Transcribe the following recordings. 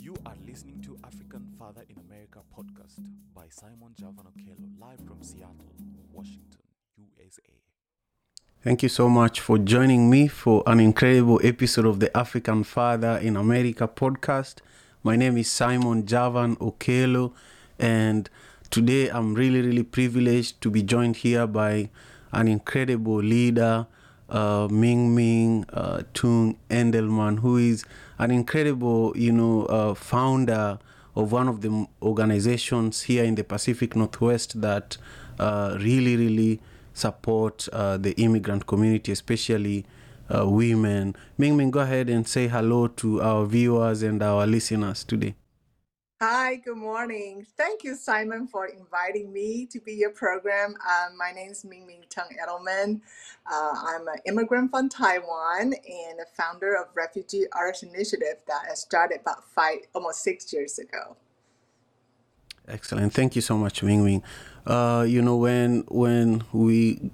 You are listening to African Father in America podcast by Simon Javan Okello, live from Seattle, Washington, USA. Thank you so much for joining me for an incredible episode of the African Father in America podcast. My name is Simon Javan Okello, and today I'm really, really privileged to be joined here by an incredible leader, uh, Ming Ming uh, Tung Edelman, who is an incredible, you know, uh, founder of one of the organizations here in the Pacific Northwest that uh, really, really support uh, the immigrant community, especially uh, women. Ming Ming, go ahead and say hello to our viewers and our listeners today. Hi, good morning. Thank you, Simon, for inviting me to be your program. Um, my name is Ming Ming Tung Edelman. Uh, I'm an immigrant from Taiwan and a founder of Refugee Artisan Initiative that I started about five, almost six years ago. Excellent. Thank you so much, Ming Ming. Uh, you know, when when we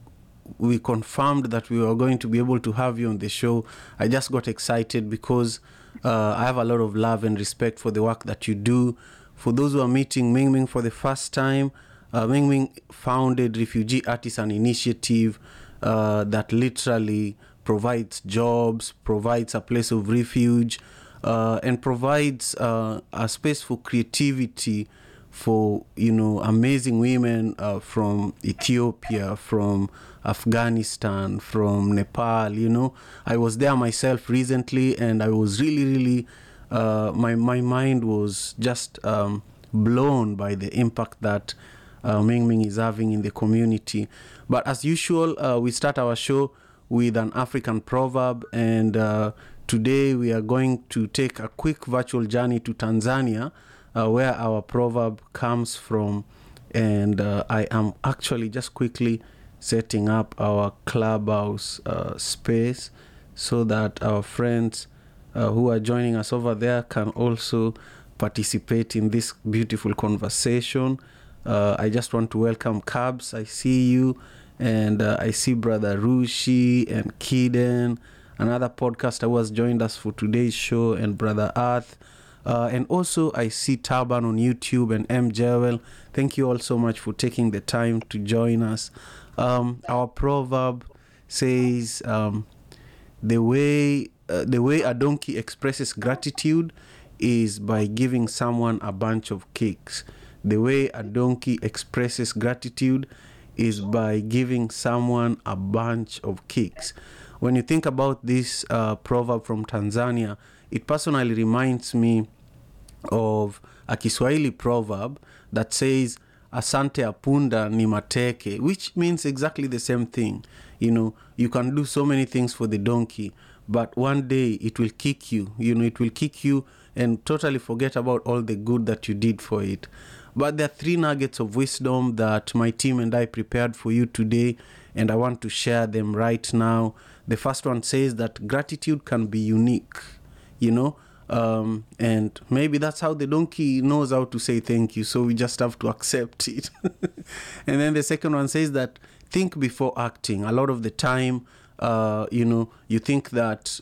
we confirmed that we were going to be able to have you on the show, I just got excited because uh, I have a lot of love and respect for the work that you do. For those who are meeting Ming Ming for the first time, uh, Ming Ming founded Refugee Artisan Initiative uh, that literally provides jobs, provides a place of refuge, uh, and provides uh, a space for creativity for you know amazing women uh, from Ethiopia, from Afghanistan, from Nepal. You know, I was there myself recently, and I was really, really, uh, my my mind was just um, blown by the impact that uh, Ming Ming is having in the community. But as usual, uh, we start our show with an African proverb, and uh, today we are going to take a quick virtual journey to Tanzania uh, where our proverb comes from. And uh, I am actually just quickly setting up our clubhouse uh, space so that our friends uh, who are joining us over there can also participate in this beautiful conversation. Uh, I just want to welcome Cubs. I see you, and uh, I see Brother Rushi and Kiden, another podcaster who has joined us for today's show, and Brother Earth. Uh, and also, I see Taban on YouTube and M. Jewel. Thank you all so much for taking the time to join us. Um, our proverb says, um, "The way uh, the way a donkey expresses gratitude is by giving someone a bunch of cakes. The way a donkey expresses gratitude is by giving someone a bunch of cakes." When you think about this uh, proverb from Tanzania, it personally reminds me of a Kiswahili proverb that says asante ya punda ni mateke which means exactly the same thing. You know you can do so many things for the donkey but one day it will kick you. You know it will kick you and totally forget about all the good that you did for it. But there are three nuggets of wisdom that my team and I prepared for you today and I want to share them right now. The first one says that gratitude can be unique you know um, and maybe that's how the donkey knows how to say thank you so we just have to accept it. And then the second one says that think before acting. A lot of the time uh, you know you think that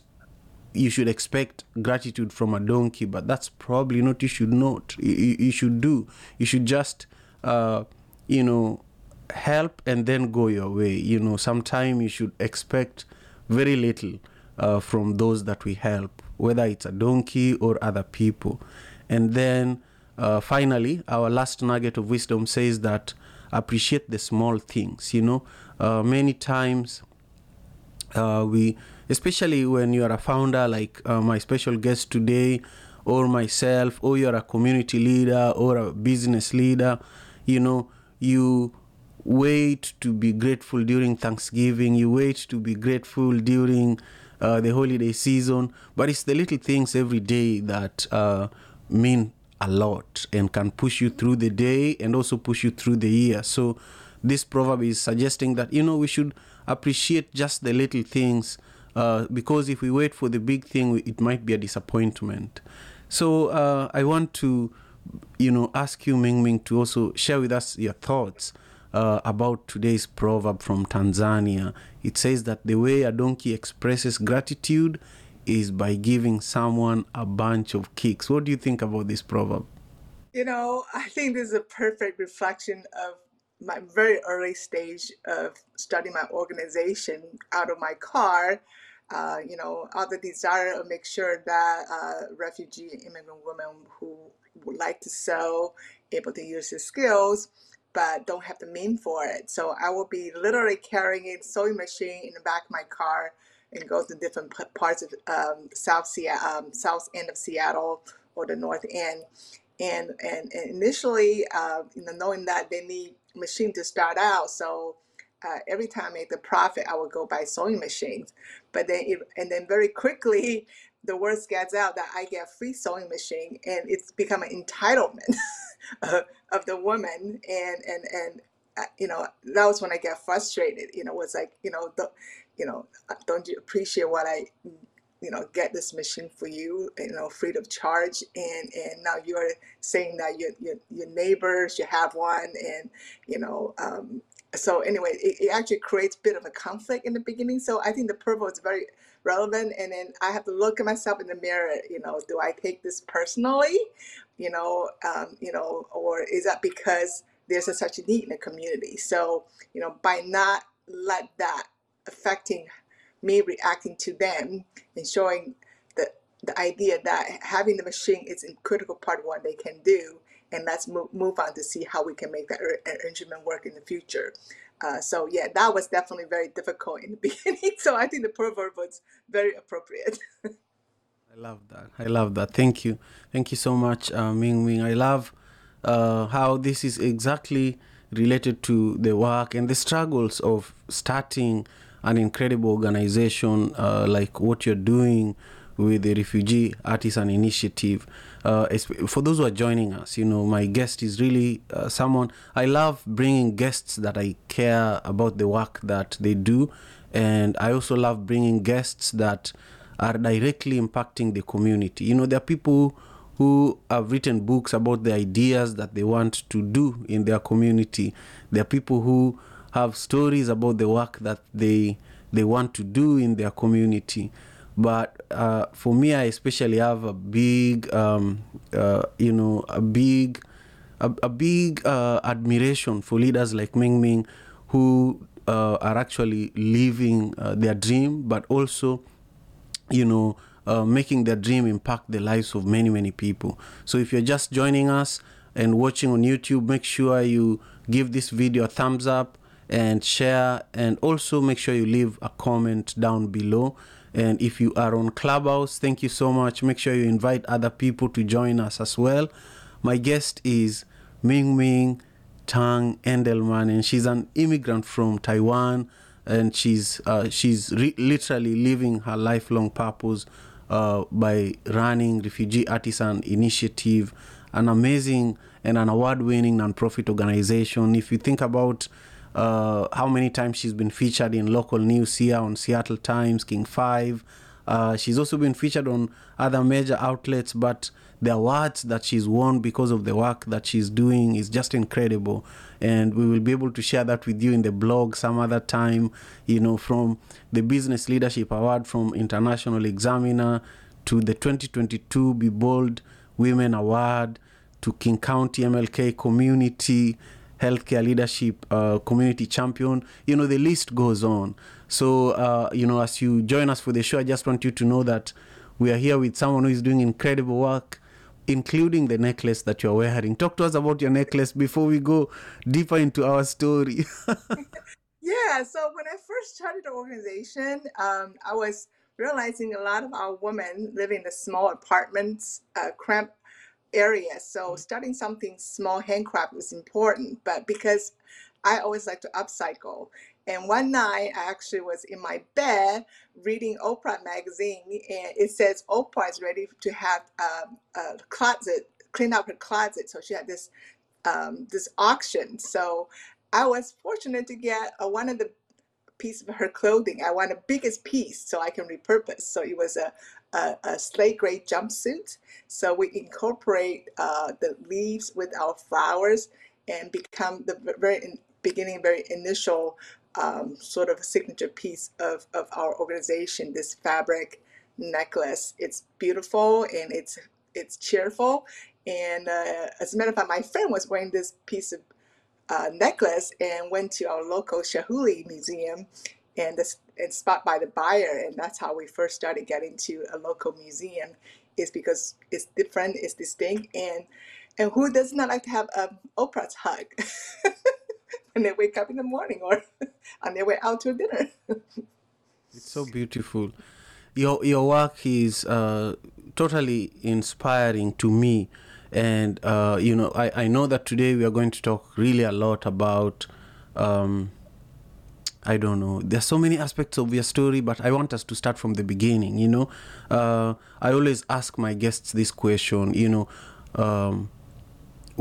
you should expect gratitude from a donkey but that's probably not you should not. You, you should do. You should just uh, you know help and then go your way. You know sometime you should expect very little uh, from those that we help whether it's a donkey or other people. And then uh, finally, our last nugget of wisdom says that appreciate the small things. You know, uh, many times uh, we, especially when you are a founder like uh, my special guest today, or myself, or you're a community leader or a business leader, you know, you wait to be grateful during Thanksgiving, you wait to be grateful during uh, the holiday season, but it's the little things every day that uh, mean a lot and can push you through the day and also push you through the year. So, this proverb is suggesting that you know we should appreciate just the little things uh, because if we wait for the big thing, it might be a disappointment. So, uh, I want to, you know, ask you, Ming Ming, to also share with us your thoughts uh, about today's proverb from Tanzania. It says that the way a donkey expresses gratitude is by giving someone a bunch of kicks. What do you think about this proverb? You know, I think this is a perfect reflection of my very early stage of starting my organization out of my car. Uh, you know, out the desire to make sure that uh, refugee immigrant women who would like to sew, able to use their skills, but don't have the mean for it. So I will be literally carrying a sewing machine in the back of my car and go to different parts of um, South Seattle, um, South end of Seattle or the North end. And, and, and initially, uh, you know, knowing that they need machine to start out, so uh, every time I make the profit, I would go buy sewing machines. But then, it, and then very quickly, the word gets out that I get free sewing machine, and it's become an entitlement of, of the woman. And and and uh, you know that was when I get frustrated. You know, was like you know the, you know uh, don't you appreciate what I you know get this machine for you you know free of charge and and now you're saying that your your, your neighbors you have one and you know um, so anyway it, it actually creates a bit of a conflict in the beginning so i think the purple is very relevant and then i have to look at myself in the mirror you know do i take this personally you know um, you know or is that because there's a, such a need in the community? So you know by not let that affecting me reacting to them and showing the the idea that having the machine is a critical part of what they can do and let's move, move on to see how we can make that ar- arrangement work in the future. Uh, so yeah that was definitely very difficult in the beginning so i think the proverb was very appropriate I love that. I love that. Thank you. Thank you so much, uh, Ming Ming. I love uh, how this is exactly related to the work and the struggles of starting an incredible organization uh, like what you're doing with the Refugee Artisan Initiative. Uh, for those who are joining us, you know, my guest is really uh, someone I love bringing guests that I care about the work that they do, and I also love bringing guests that are directly impacting the community. You know, there are people who have written books about the ideas that they want to do in their community. There are people who have stories about the work that they they want to do in their community. But uh, for me, I especially have a big, um, uh, you know, a big, a, a big uh, admiration for leaders like Ming Ming, who uh, are actually living uh, their dream, but also you know, uh, making their dream impact the lives of many, many people. So if you're just joining us and watching on YouTube, make sure you give this video a thumbs up and share, and also make sure you leave a comment down below. And if you are on Clubhouse, thank you so much. Make sure you invite other people to join us as well. My guest is Ming Ming Tang Edelman, and she's an immigrant from Taiwan and she's uh, she's re- literally living her lifelong purpose uh, by running Refugee Artisan Initiative, an amazing and an award-winning nonprofit organization. If you think about uh, how many times she's been featured in local news here on Seattle Times, King Five. Uh, she's also been featured on other major outlets, but the awards that she's won because of the work that she's doing is just incredible. And we will be able to share that with you in the blog some other time, you know, from the Business Leadership Award from International Examiner to the 2022 Be Bold Women Award to King County MLK Community Healthcare Leadership uh, Community Champion. You know, the list goes on. So, uh, you know, as you join us for the show, I just want you to know that we are here with someone who is doing incredible work, including the necklace that you're wearing. Talk to us about your necklace before we go deeper into our story. Yeah, so when I first started the organization, um, I was realizing a lot of our women live in the small apartments, uh, cramped areas. So starting something small handcraft was important, but because I always like to upcycle. And one night I actually was in my bed reading Oprah magazine, and it says Oprah is ready to have um, a closet, clean up her closet. So she had this um, this auction. So I was fortunate to get uh, one of the piece of her clothing. I want the biggest piece so I can repurpose. So it was a, a, a slate gray jumpsuit. So we incorporate uh, the leaves with our flowers and become the very beginning, very initial um, sort of signature piece of, of our organization, this fabric necklace. It's beautiful and it's it's cheerful. And uh, as a matter of fact, my friend was wearing this piece of uh, necklace and went to our local Chihuly Museum and this and spot by the buyer. And that's how we first started getting to a local museum is because it's different, it's distinct, and and who does not like to have an Oprah's hug when they wake up in the morning or on their way out to dinner? It's so beautiful. Your your work is uh, totally inspiring to me, and uh, you know I, I know that today we are going to talk really a lot about. Um, I don't know. There's so many aspects of your story, but I want us to start from the beginning. You know, uh, I always ask my guests this question. You know, um,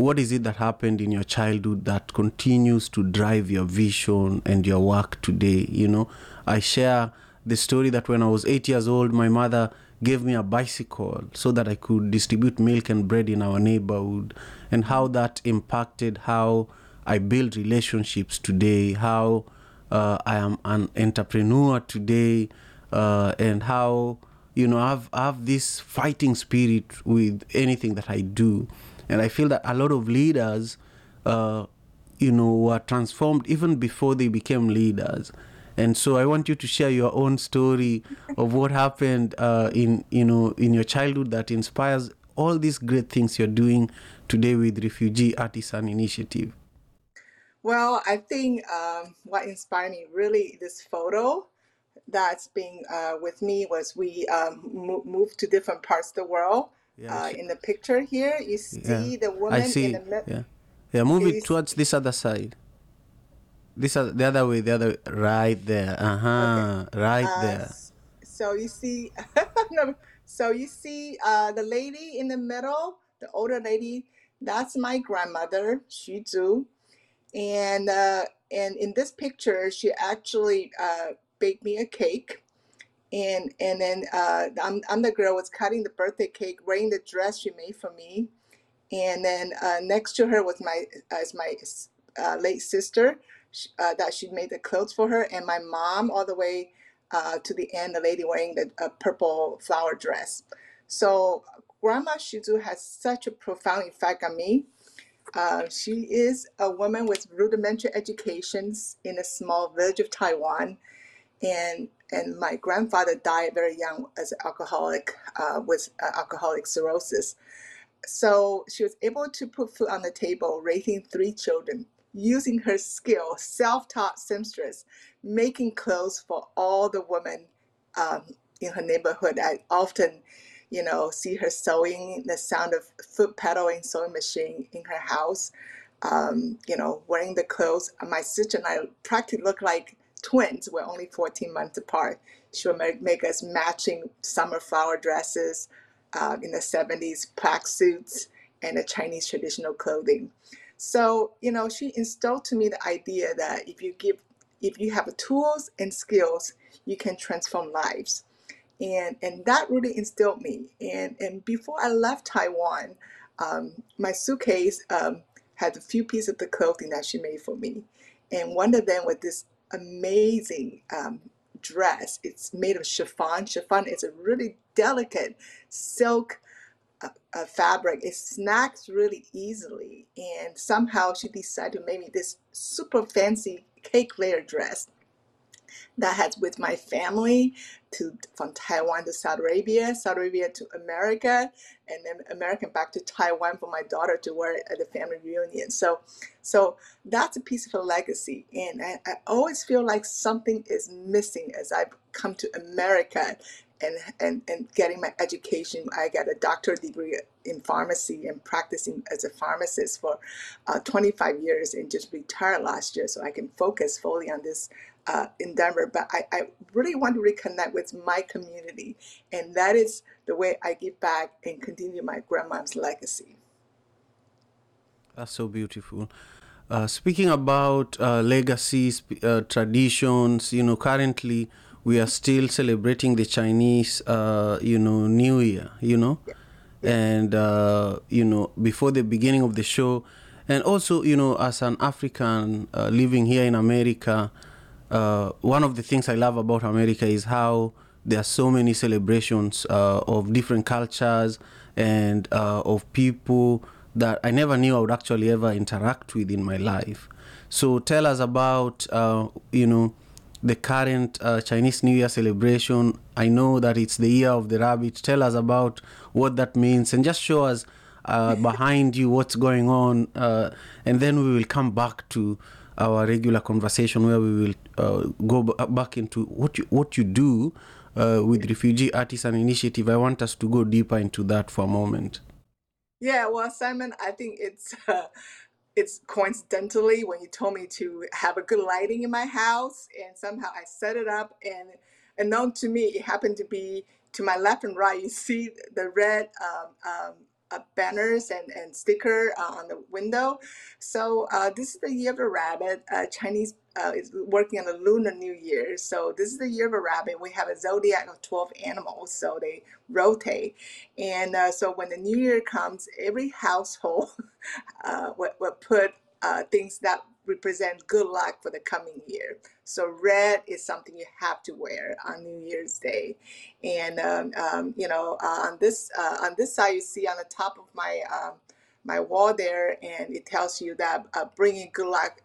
what is it that happened in your childhood that continues to drive your vision and your work today? You know, I share the story that when I was eight years old, my mother gave me a bicycle so that I could distribute milk and bread in our neighborhood, and how that impacted how I build relationships today, how uh, I am an entrepreneur today, uh, and how you know I've I have this fighting spirit with anything that I do, and I feel that a lot of leaders, uh, you know, were transformed even before they became leaders. And so I want you to share your own story of what happened uh, in you know in your childhood that inspires all these great things you're doing today with Refugee Artisan Initiative. Well, I think um, what inspired me really this photo that's being uh, with me was we um, mo- moved to different parts of the world. Yeah, Uh, in the picture here, you see Yeah, the I woman in the mid- Yeah, yeah. Move it towards this other side. This other, the other way, the other right there. Uh huh. Right Uh, there. so you see, no, so you see uh, the lady in the middle, the older lady. That's my grandmother, Xu Zhu, and uh, and in this picture, she actually uh, baked me a cake, and and then uh, I'm I'm the girl was cutting the birthday cake, wearing the dress she made for me, and then uh, next to her was my is my uh, late sister uh, that she made the clothes for her, and my mom all the way uh, to the end, the lady wearing the uh, purple flower dress. So Grandma Shizu has such a profound effect on me. Uh, she is a woman with rudimentary educations in a small village of Taiwan, and and my grandfather died very young as an alcoholic uh, with uh, alcoholic cirrhosis. So she was able to put food on the table, raising three children, using her skill, self-taught seamstress, making clothes for all the women um, in her neighborhood. I often, you know, see her sewing, the sound of foot pedaling sewing machine in her house. Um, you know, wearing the clothes. My sister and I practically look like twins. We're only 14 months apart. She would make, make us matching summer flower dresses, uh, in the 70s, plaque suits, and the Chinese traditional clothing. So, you know, she instilled to me the idea that if you give, if you have tools and skills, you can transform lives. And, and that really instilled me. And, and before I left Taiwan, um, my suitcase um, had a few pieces of the clothing that she made for me. And one of them was this amazing um, dress. It's made of chiffon. Chiffon is a really delicate silk uh, uh, fabric. It snags really easily, and somehow she decided to make me this super fancy cake layer dress that has with my family to from Taiwan to Saudi Arabia, Saudi Arabia to America, and then American back to Taiwan for my daughter to wear at the family reunion. So, so that's a piece of a legacy, and I, I always feel like something is missing as I've come to America. And, and, and getting my education, I got a doctorate degree in pharmacy and practicing as a pharmacist for uh, 25 years and just retired last year so I can focus fully on this uh, Denver, But I, I really want to reconnect with my community, and that is the way I give back and continue my grandma's legacy. That's so beautiful. Uh, speaking about uh, legacies, uh, traditions, you know, currently we are still celebrating the Chinese, uh, you know, New Year, you know, and uh, you know before the beginning of the show, And also, you know, as an African uh, living here in America, uh, one of the things I love about America is how there are so many celebrations uh, of different cultures and uh, of people that I never knew I would actually ever interact with in my life. So tell us about, uh, you know, the current uh, Chinese New Year celebration. I know that it's the year of the rabbit. Tell us about what that means and just show us uh, behind you what's going on. Uh, and then we will come back to our regular conversation where we will uh, go b- back into what you, what you do uh, with Refugee Artisan Initiative. I want us to go deeper into that for a moment. Yeah, well, Simon, I think it's uh, it's coincidentally when you told me to have a good lighting in my house, and somehow I set it up, and unknown to me, it happened to be to my left and right. You see the red um, um, banners and, and sticker uh, on the window. So uh, this is the year of the rabbit. Uh, Chinese uh, is working on the Lunar New Year. So this is the year of a rabbit. We have a zodiac of 12 animals, so they rotate. And uh, so when the New Year comes, every household uh, will, will put uh, things that represent good luck for the coming year. So red is something you have to wear on New Year's Day, and um, um, you know uh, on this uh, on this side you see on the top of my um, my wall there, and it tells you that uh, bringing good luck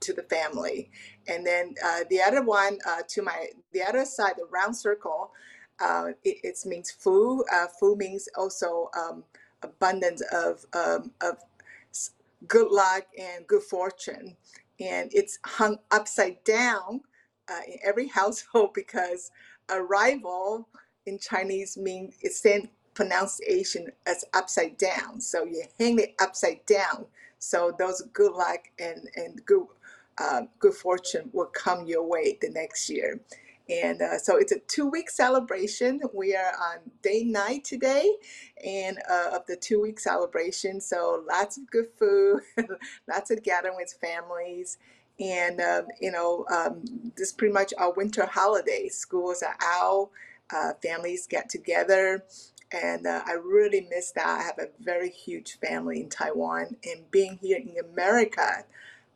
to the family. And then uh, the other one uh, to my the other side, the round circle, uh, it, it means. Uh, fu means also um, abundance of um, of good luck and good fortune. And it's hung upside down uh, in every household because arrival in Chinese means it's same pronunciation as upside down. So you hang it upside down. So those good luck and, and good uh, good fortune will come your way the next year. And uh, so it's a two week celebration. We are on day nine today and uh, of the two week celebration. So lots of good food, lots of gathering with families. And, um, you know, um, this is pretty much our winter holiday. Schools are out, uh, families get together. And uh, I really miss that. I have a very huge family in Taiwan. And being here in America,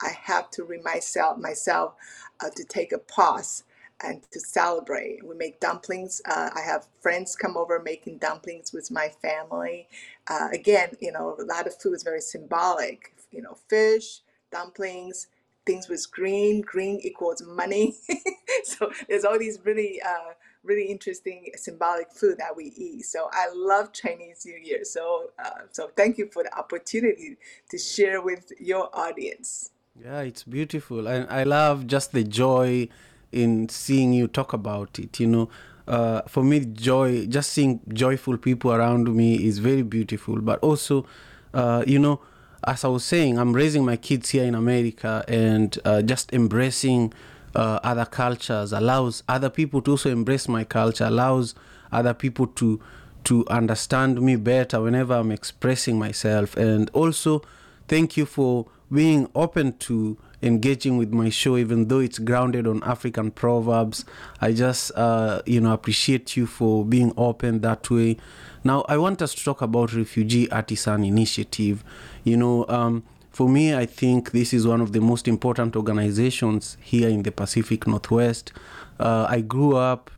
I have to remind myself, myself uh, to take a pause and to celebrate. We make dumplings. Uh, I have friends come over making dumplings with my family. Uh, again, you know, a lot of food is very symbolic. You know, fish, dumplings, things with green. Green equals money. so there's all these really, uh, really interesting symbolic food that we eat. So I love Chinese New Year. So, uh, so thank you for the opportunity to share with your audience. Yeah, it's beautiful. And I love just the joy in seeing you talk about it. You know, uh, for me, joy, just seeing joyful people around me is very beautiful. But also, uh, you know, as I was saying, I'm raising my kids here in America and uh, just embracing uh, other cultures allows other people to also embrace my culture, allows other people to to understand me better whenever I'm expressing myself. And also, thank you for being open to engaging with my show, even though it's grounded on African proverbs. I just, uh, you know, appreciate you for being open that way. Now, I want us to talk about Refugee Artisan Initiative. You know, um, for me, I think this is one of the most important organizations here in the Pacific Northwest. Uh, I grew up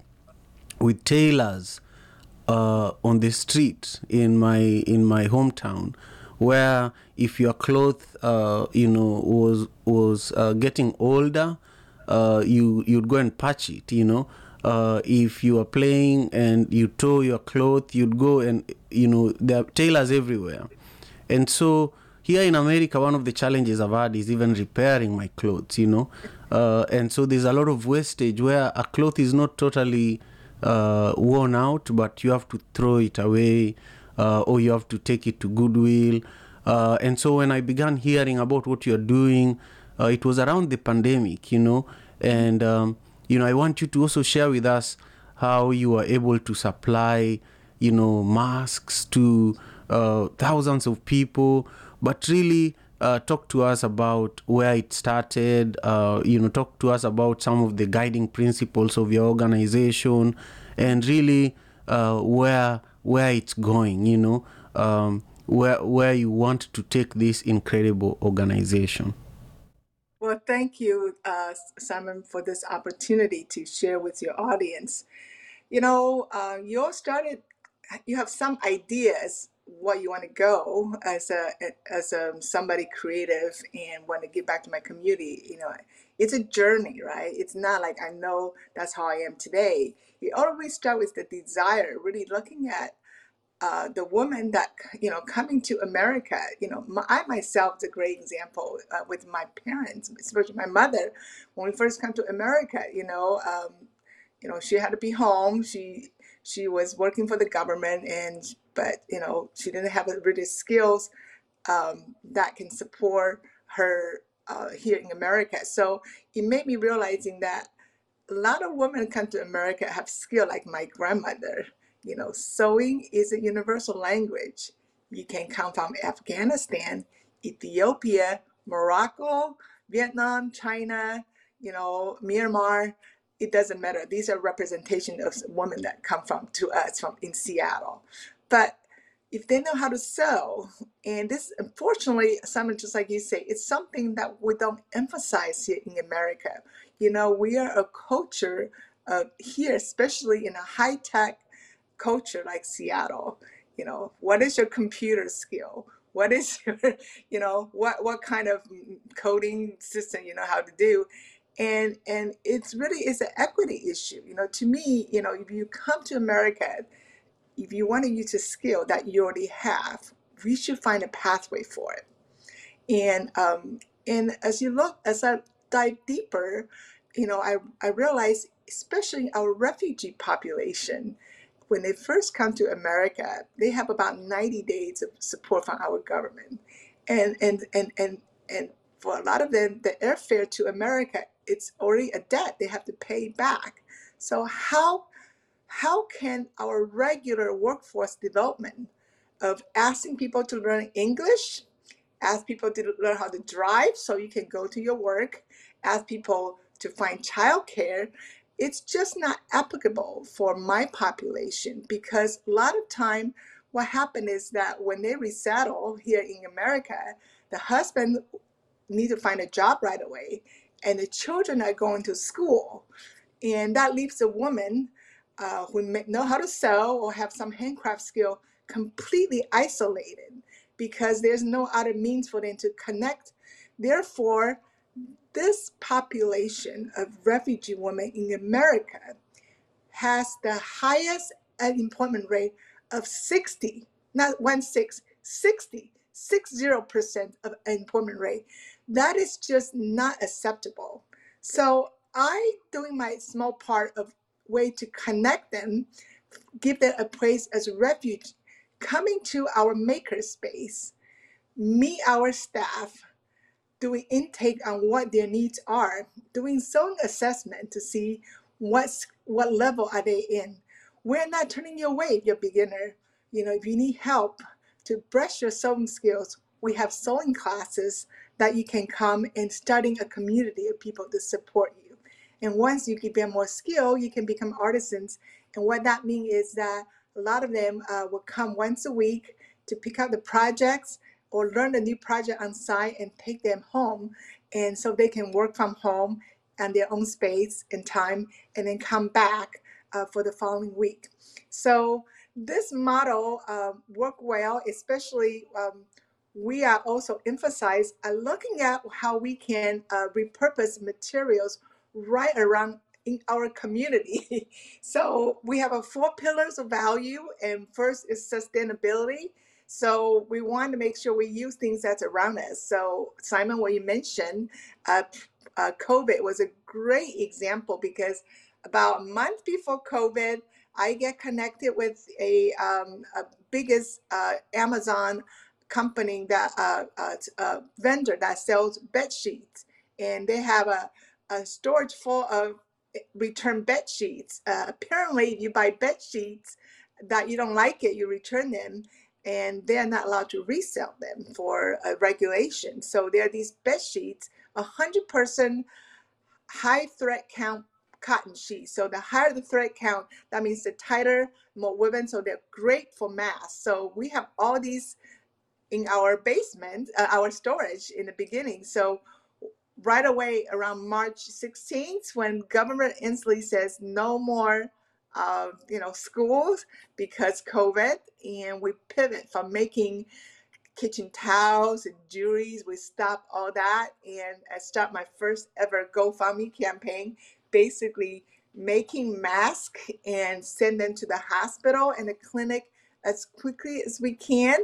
with tailors uh, on the street in my in my hometown, where if your cloth, uh, you know, was was uh, getting older, uh, you you'd go and patch it. You know, uh, if you are playing and you tore your cloth, you'd go and you know there are tailors everywhere, and so here in America, one of the challenges I've had is even repairing my clothes. You know, uh, and so there's a lot of wastage where a cloth is not totally uh, worn out, but you have to throw it away uh, or you have to take it to Goodwill. Uh, and so when I began hearing about what you're doing, uh, it was around the pandemic, you know, and um, you know I want you to also share with us how you were able to supply, you know, masks to uh, thousands of people, but really uh, talk to us about where it started. Uh, you know, talk to us about some of the guiding principles of your organization, and really where where it's going. You know, um, where where you want to take this incredible organization. Well, thank you, uh, Simon, for this opportunity to share with your audience. You know, uh, you all started. You have some ideas what you want to go as a as a somebody creative and want to give back to my community. You know, it's a journey, right? It's not like I know that's how I am today. You always start with the desire, really looking at uh, the woman that you know coming to America, you know, my, I myself is a great example uh, with my parents, especially my mother. When we first come to America, you know, um, you know, she had to be home. She she was working for the government, and but you know, she didn't have the really skills um, that can support her uh, here in America. So it made me realizing that a lot of women come to America have skill like my grandmother you know, sewing is a universal language. You can come from Afghanistan, Ethiopia, Morocco, Vietnam, China, you know, Myanmar. It doesn't matter. These are representation of women that come from to us from in Seattle. But if they know how to sew, and this unfortunately, something just like you say, it's something that we don't emphasize here in America. You know, we are a culture here, especially in a high tech culture like Seattle. You know, what is your computer skill? What is your, you know, what what kind of coding system you know how to do? And and it's really it's an equity issue. You know, to me, you know, if you come to America, if you want to use a skill that you already have, we should find a pathway for it. And um, and as you look, as I dive deeper, you know, I I realize, especially our refugee population, when they first come to America, they have about 90 days of support from our government. And and and and and for a lot of them, the airfare to America, it's already a debt they have to pay back. So how how can our regular workforce development of asking people to learn English, ask people to learn how to drive so you can go to your work, ask people to find childcare, it's just not applicable for my population because a lot of time what happened is that when they resettle here in America, the husband need to find a job right away and the children are going to school. And that leaves the woman uh, who may know how to sew or have some handcraft skill completely isolated because there's no other means for them to connect. Therefore, this population of refugee women in America has the highest unemployment rate of 60, not one six, 60, 60% of unemployment rate. That is just not acceptable. So I doing my small part of way to connect them, give them a place as a refuge, coming to our makerspace, meet our staff, doing intake on what their needs are, doing sewing assessment to see what's what level are they in. We're not turning you away if you're a beginner. You know, if you need help to brush your sewing skills, we have sewing classes that you can come and starting a community of people to support you. And once you get them more skill, you can become artisans. And what that means is that a lot of them uh, will come once a week to pick up the projects or learn a new project on site and take them home. And so they can work from home and their own space and time and then come back uh, for the following week. So this model uh, well, especially um, we are also emphasized uh, looking at how we can uh, repurpose materials right around in our community. so we have a four pillars of value, and first is sustainability. So we want to make sure we use things that's around us. So Simon, what you mentioned, uh, uh, COVID was a great example because about a month before COVID, I get connected with a, um, a biggest uh, Amazon company that uh, uh, uh, vendor that sells bed sheets, and they have a, a storage full of eh, return bed sheets. Uh, apparently, if you buy bed sheets that you don't like it, you return them and they're not allowed to resell them for a regulation. So there are these bed sheets, a hundred person high thread count cotton sheets. So the higher the thread count, that means the tighter, more woven. So they're great for mass. So we have all these in our basement, uh, our storage in the beginning. So right away around March 16th, when Governor Inslee says no more, uh, you know, schools because COVID, and we pivot from making kitchen towels and jewelries. We stop all that, and I start my first ever GoFundMe campaign, basically making masks and send them to the hospital and the clinic as quickly as we can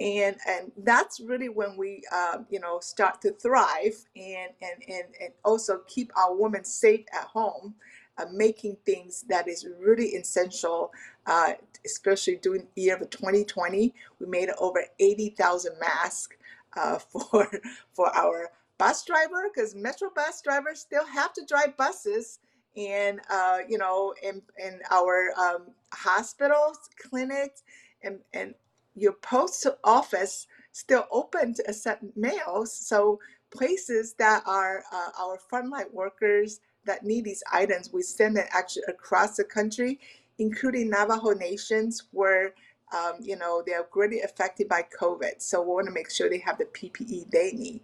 and and that's really when we uh, you know start to thrive and and and, and also keep our women safe at home uh, making things that is really essential uh, especially during the year of 2020 we made over 80,000 masks uh, for for our bus driver because metro bus drivers still have to drive buses and uh, you know in, in our um, hospitals clinics and, and your post office still open to accept mails. So places that are uh, our frontline workers that need these items, we send it actually across the country, including Navajo nations where um, you know they are greatly affected by COVID. So we want to make sure they have the PPE they need.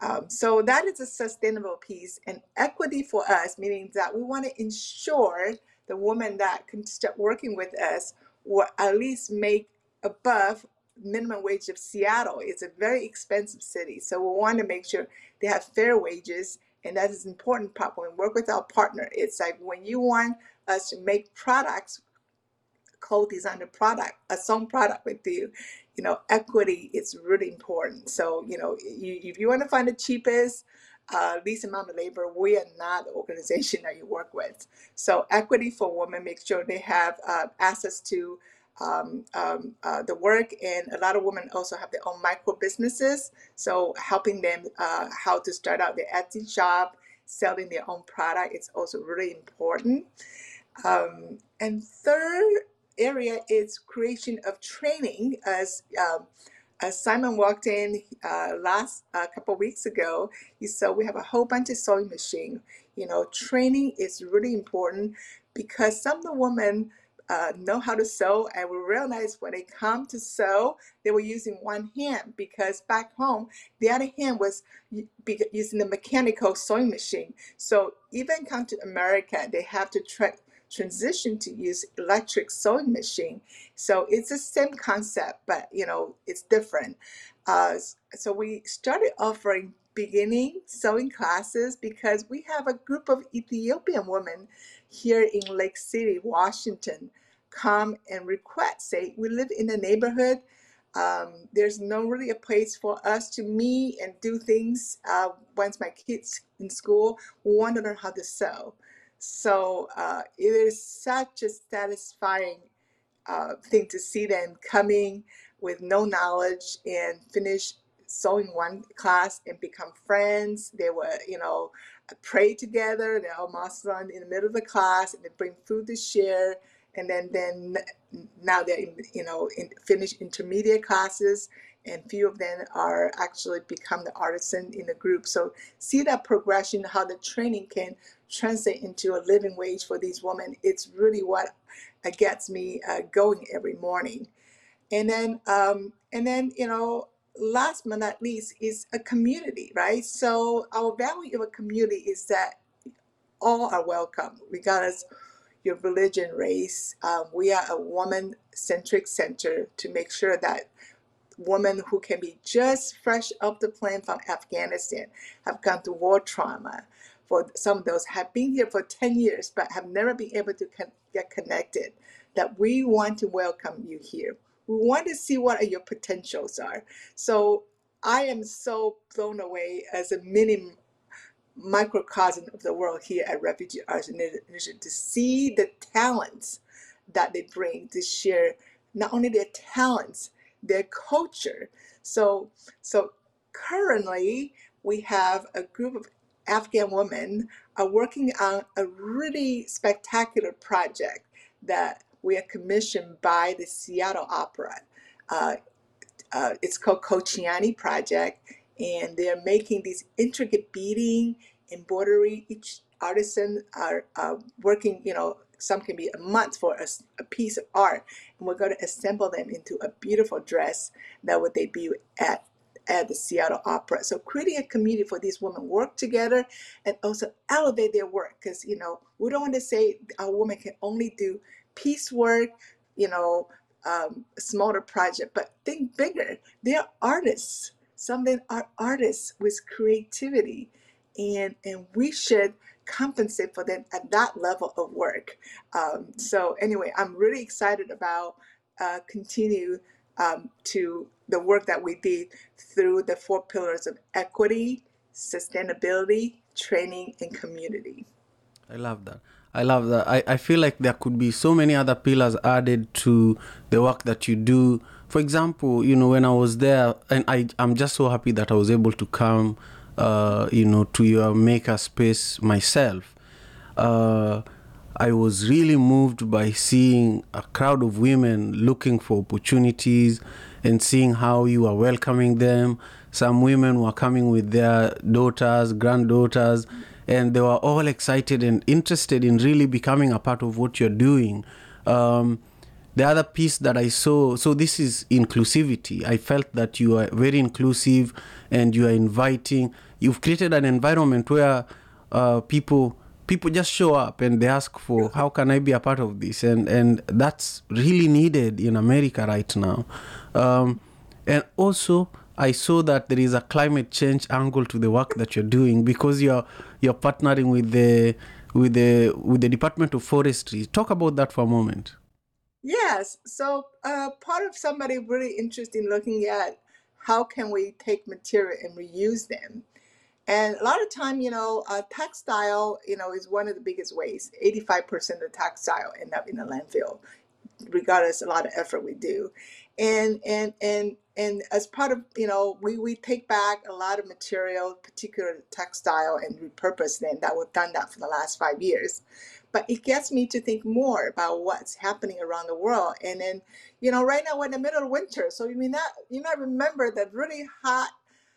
Um, so that is a sustainable piece and equity for us, meaning that we want to ensure the woman that can start working with us will at least make above minimum wage of Seattle. It's a very expensive city, so we want to make sure they have fair wages, and that is important part when we work with our partner. It's like when you want us to make products, co-design a product, a song product with you, you know, equity is really important. So, you know, you, if you want to find the cheapest, uh, least amount of labor, we are not the organization that you work with. So, equity for women, make sure they have uh, access to um, um, uh, the work and a lot of women also have their own micro businesses so helping them uh, how to start out their etsy shop selling their own product is also really important um, and third area is creation of training as um, as Simon walked in uh, last uh, couple weeks ago, he said we have a whole bunch of sewing machine. You know, training is really important because some of the women uh, know how to sew and we realized when they come to sew they were using one hand because back home the other hand was using the mechanical sewing machine. So even come to america they have to tra- transition to use electric sewing machine. So it's the same concept but you know it's different. Uh, so we started offering beginning sewing classes because we have a group of ethiopian women here in Lake City, Washington, come and request. Say, we live in a neighborhood. Um, there's no really a place for us to meet and do things. Uh, once my kids in school, we want to learn how to sew. So uh, it is such a satisfying uh, thing to see them coming with no knowledge and finish sewing one class and become friends. They were, you know, pray together. They're almost in the middle of the class and they bring food to share. And then, then now they're in, you know in finished intermediate classes, and few of them are actually become the artisan in the group. So see that progression, how the training can translate into a living wage for these women. It's really what uh, gets me uh, going every morning. And then, um, and then you know, last but not least is a community, right? So our value of a community is that all are welcome, regardless your religion, race. Um, we are a woman-centric center to make sure that women who can be just fresh off the plane from Afghanistan have gone through war trauma. For some of those have been here for 10 years but have never been able to con- get connected. That we want to welcome you here. We want to see what your potentials are. So I am so blown away as a mini microcosm of the world here at Refugee Artisan Initiative to see the talents that they bring to share not only their talents, their culture. So, so currently we have a group of Afghan women are working on a really spectacular project that we are commissioned by the Seattle Opera. Uh, uh, it's called Kochiani Project, and they're making these intricate beading, embroidery. Each artisan are uh, working, you know, some can be a month for a piece of art, and we're going to assemble them into a beautiful dress that will debut at at the Seattle Opera. So creating a community for these women work together and also elevate their work because you know we don't want to say a woman can only do piecework, you know, um, smaller project, but think bigger. They're artists. Some of them are artists with creativity, and and we should compensate for them at that level of work. Um, so anyway, I'm really excited about uh, continue um, to the work that we did through the four pillars of equity, sustainability, training, and community. I love that. I love that. I, I feel like there could be so many other pillars added to the work that you do. For example, you know, when I was there, and I, I'm just so happy that I was able to come, uh, you know, to your maker space myself. Uh, I was really moved by seeing a crowd of women looking for opportunities and seeing how you are welcoming them. Some women were coming with their daughters, granddaughters, and they were all excited and interested in really becoming a part of what you're doing. Um, the other piece that I saw, so this is inclusivity. I felt that you are very inclusive and you are inviting. You've created an environment where uh, people people just show up and they ask for how can I be a part of this, and and that's really needed in America right now. Um, and also, I saw that there is a climate change angle to the work that you're doing because you're you're partnering with the with the with the Department of Forestry. Talk about that for a moment. Yes. So uh, part of somebody really interested in looking at how can we take material and reuse them. And a lot of time, you know, uh, textile, you know, is one of the biggest ways. 85% of textile end up in the landfill, regardless a lot of effort we do. And and and and as part of, you know, we, we take back a lot of material, particular textile, and repurpose them. That we've done that for the last five years. But it gets me to think more about what's happening around the world. And then, you know, right now we're in the middle of winter. So you mean that you I remember that really hot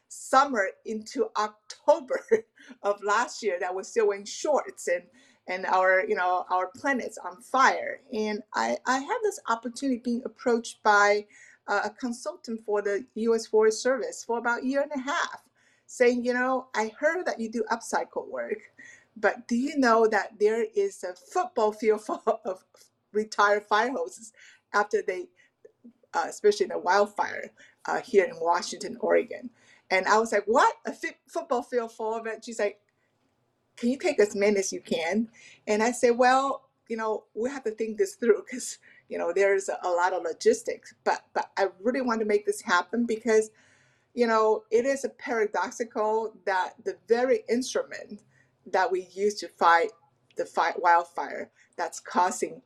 summer into October of last year that was still wearing shorts and and our you know our planet's on fire and I I had this opportunity being approached by uh, a consultant for the U.S. Forest Service for about a year and a half saying you know I heard that you do upcycle work but do you know that there is a football field full of retired fire hoses after they uh, especially in a wildfire uh, here in Washington, Oregon. And I was like, what? A football field full of it? She's like, can you take as many as you can? And I said, well, you know, we have to think this through because, you know, there's a, lot of logistics. But but I really want to make this happen because, you know, it is a paradoxical that the very instrument that we use to fight the fight wildfire that's causing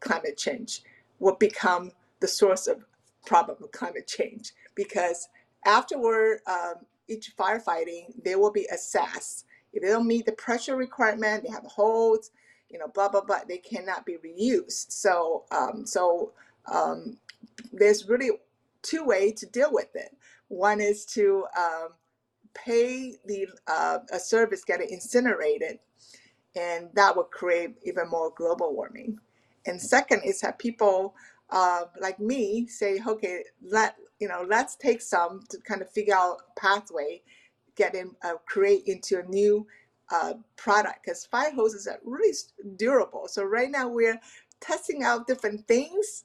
climate change will become the source of problem of climate change because afterward um, each firefighting they will be assessed if they don't meet the pressure requirement they have holes you know blah blah blah they cannot be reused so um, so um, there's really two ways to deal with it one is to um, pay the uh, a service get it incinerated and that would create even more global warming. And second is that people uh, like me say, okay, let you know, let's take some to kind of figure out a pathway, get in, uh, create into a new uh, product because fire hoses are really durable. So right now we're testing out different things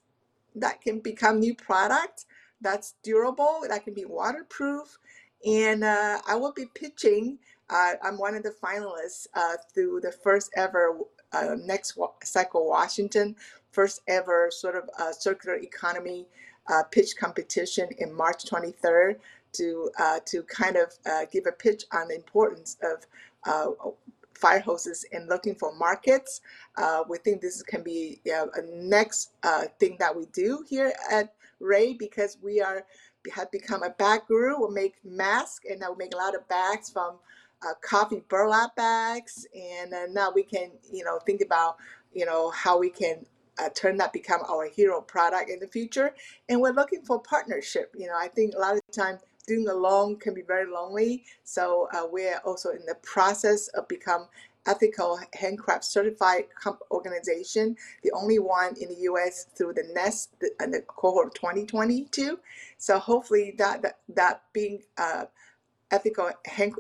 that can become new product that's durable, that can be waterproof. And uh, I will be pitching. Uh, I'm one of the finalists uh, through the first ever uh, Next Cycle Washington, first ever sort of uh, circular economy uh, pitch competition in March 23rd to uh, to kind of uh, give a pitch on the importance of uh, fire hoses and looking for markets. Uh, we think this can be yeah, a next uh, thing that we do here at Ray because we are have become a bag guru. We'll make masks and now we make a lot of bags from uh, coffee burlap bags, and now we can you know think about you know how we can. Uh, turn that become our hero product in the future and we're looking for partnership you know i think a lot of time doing alone can be very lonely so uh, we're also in the process of become ethical handcraft certified organization, the only one in the U.S. through the NEST and the cohort 2022. So hopefully that that, that being uh, ethical hand,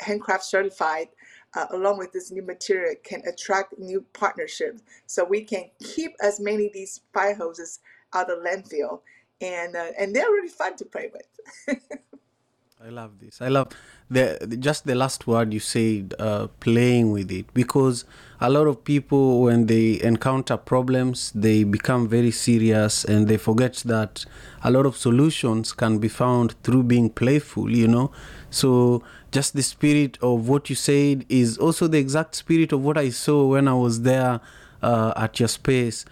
handcraft certified uh, along with this new material can attract new partnerships so we can keep as many of these fire hoses out of landfill and uh, and they're really fun to play with I love this. I love the just the last word you said, uh, playing with it, because a lot of people when they encounter problems, they become very serious and they forget that a lot of solutions can be found through being playful. You know, so just the spirit of what you said is also the exact spirit of what I saw when I was there uh, at your space.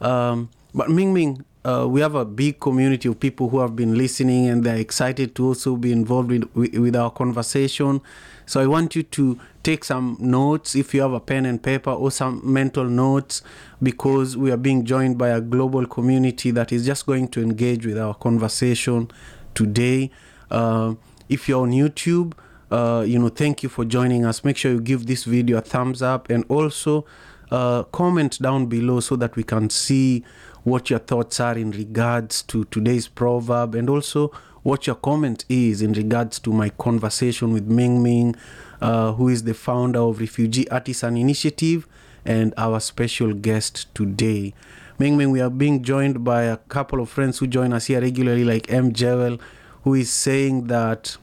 Um, but Ming Ming, uh, we have a big community of people who have been listening and they're excited to also be involved with, with our conversation. So I want you to take some notes if you have a pen and paper or some mental notes because we are being joined by a global community that is just going to engage with our conversation today. Uh, if you're on YouTube, uh, you know, thank you for joining us. Make sure you give this video a thumbs up and also uh, comment down below so that we can see what your thoughts are in regards to today's proverb and also what your comment is in regards to my conversation with Ming Ming, uh, who is the founder of Refugee Artisan Initiative and our special guest today. Ming Ming, we are being joined by a couple of friends who join us here regularly, like M. Jewel, who is saying that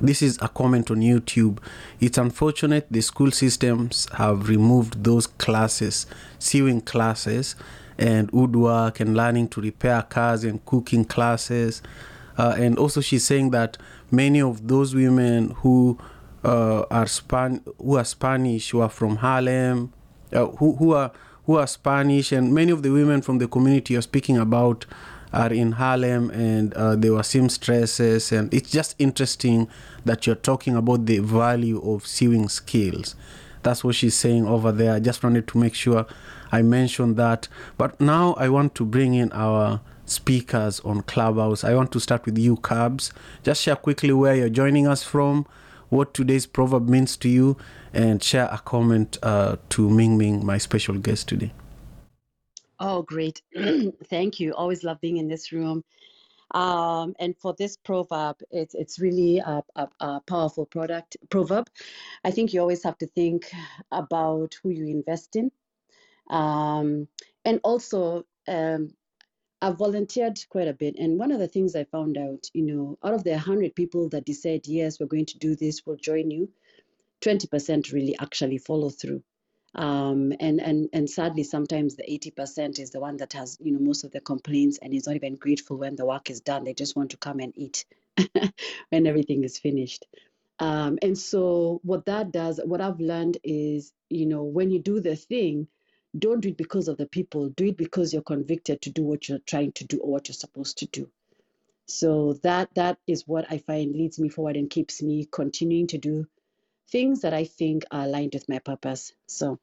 this is a comment on YouTube. It's unfortunate the school systems have removed those classes, sewing classes, and woodwork and learning to repair cars and cooking classes. Uh, and also, she's saying that many of those women who uh, are Span- who are Spanish, who are from Harlem, uh, who who are who are Spanish, and many of the women from the community you're speaking about are in Harlem, and uh, they were seamstresses, and it's just interesting that you're talking about the value of sewing skills. That's what she's saying over there. I just wanted to make sure I mentioned that. But now I want to bring in our speakers on Clubhouse. I want to start with you, Cabs. Just share quickly where you're joining us from, what today's proverb means to you, and share a comment uh, to Ming Ming, my special guest today. Oh, great. Thank you. Always love being in this room. Um, and for this proverb, it's it's really a, a, a powerful product proverb. I think you always have to think about who you invest in, um, and also um, I've volunteered quite a bit. And one of the things I found out, you know, out of the hundred people that decide yes, we're going to do this, we'll join you, twenty percent really actually follow through. Um, and and and sadly, sometimes the 80% is the one that has you know most of the complaints and is not even grateful when the work is done. They just want to come and eat when everything is finished. Um, and so what that does, what I've learned is, you know, when you do the thing, don't do it because of the people. Do it because you're convicted to do what you're trying to do or what you're supposed to do. So that that is what I find leads me forward and keeps me continuing to do things that I think are aligned with my purpose. So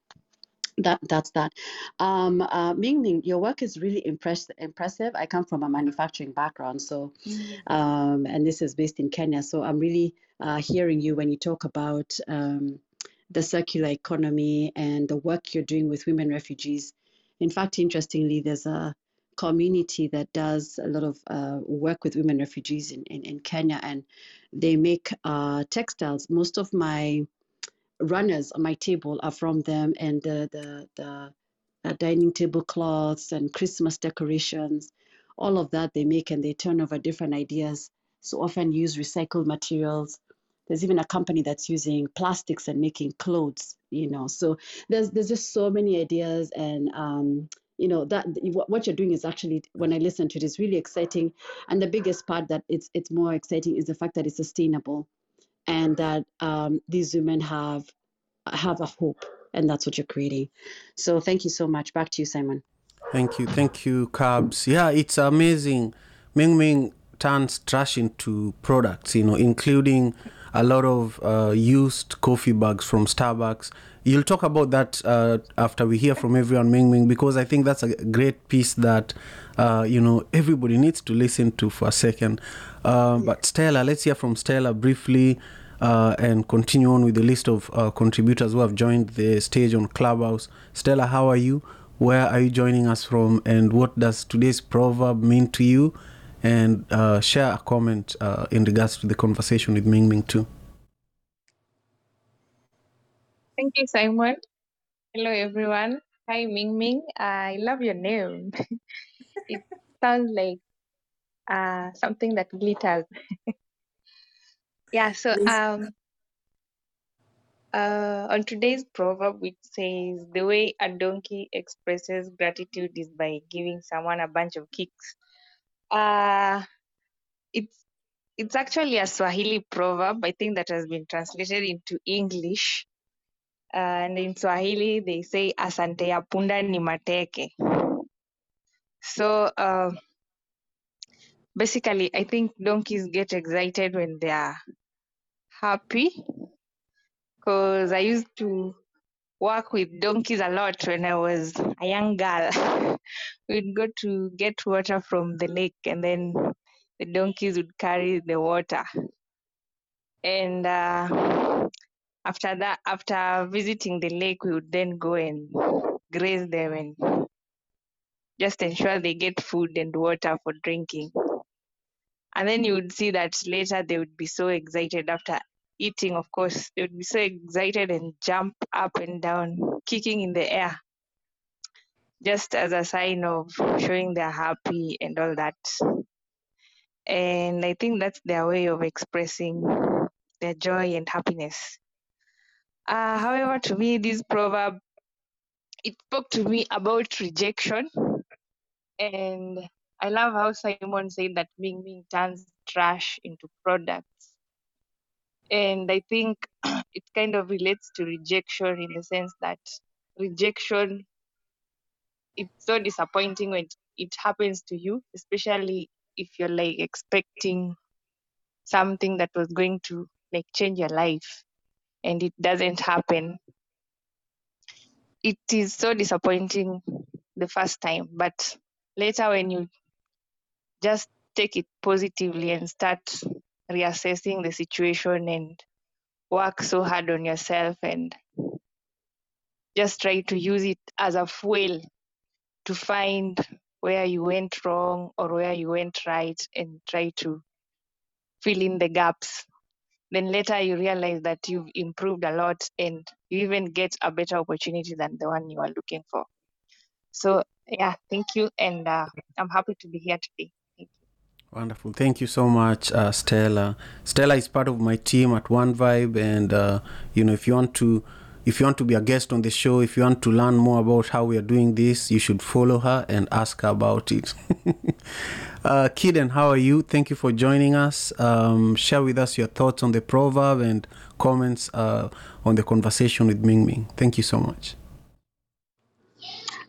that that's that. Um, uh, Ming Ming, your work is really impress- impressive. I come from a manufacturing background, so um, and this is based in Kenya. So I'm really uh, hearing you when you talk about um, the circular economy and the work you're doing with women refugees. In fact, interestingly, there's a community that does a lot of uh, work with women refugees in, in, in Kenya, and they make uh, textiles. Most of my runners on my table are from them, and the the, the uh, dining tablecloths and Christmas decorations, all of that they make, and they turn over different ideas. So often use recycled materials. There's even a company that's using plastics and making clothes. You know, so there's there's just so many ideas and um, you know that what you're doing is actually when i listen to it is really exciting and the biggest part that it's it's more exciting is the fact that it's sustainable and that um, these women have have a hope and that's what you're creating so thank you so much back to you simon Thank you, thank you, Cabs. Yeah, it's amazing. Ming Ming turns trash into products, you know, including a lot of uh, used coffee bags from Starbucks. You'll talk about that uh, after we hear from everyone, Ming Ming, because I think that's a great piece that, uh, you know, everybody needs to listen to for a second. Uh, But Stella, let's hear from Stella briefly. uh, and continue on with the list of uh, contributors who have joined the stage on Clubhouse. Stella, how are you? Where are you joining us from? And what does today's proverb mean to you? And uh, share a comment uh, in regards to the conversation with Ming Ming too. Thank you, Simon. Hello, everyone. Hi, Ming Ming. I love your name. it sounds like uh, something that glitters. yeah, so um, uh, on today's proverb, which says, The way a donkey expresses gratitude is by giving someone a bunch of kicks. Uh, it's it's actually a Swahili proverb, I think, that has been translated into English. and in Swahili they say asante ya punda ni mateke. So uh, basically, I think donkeys get excited when they are happy. Cause I used to work with donkeys a lot when I was a young girl. We'd go to get water from the lake, and then the donkeys would carry the water. And uh, after that, after visiting the lake, we would then go and graze them and just ensure they get food and water for drinking. And then you would see that later they would be so excited after eating, of course, they would be so excited and jump up and down, kicking in the air, just as a sign of showing they're happy and all that. And I think that's their way of expressing their joy and happiness. Uh, however, to me, this proverb it spoke to me about rejection, and I love how Simon said that Ming Ming turns trash into products. And I think it kind of relates to rejection in the sense that rejection it's so disappointing when it happens to you, especially if you're like expecting something that was going to like change your life and it doesn't happen. It is so disappointing the first time, but later when you just take it positively and start reassessing the situation and work so hard on yourself and just try to use it as a fuel to find where you went wrong or where you went right and try to fill in the gaps. Then later you realize that you've improved a lot and you even get a better opportunity than the one you are looking for. So yeah thank you and uh, i'm happy to be here today Wonderful. Thank you so much, uh, Stella. Stella is part of my team at One Vibe, and uh, you know, if you want to, if you want to be a guest on the show, if you want to learn more about how we are doing this, you should follow her and ask her about it. uh, Kiden, how are you? Thank you for joining us. Um, share with us your thoughts on the proverb and comments uh, on the conversation with Ming Ming. Thank you so much.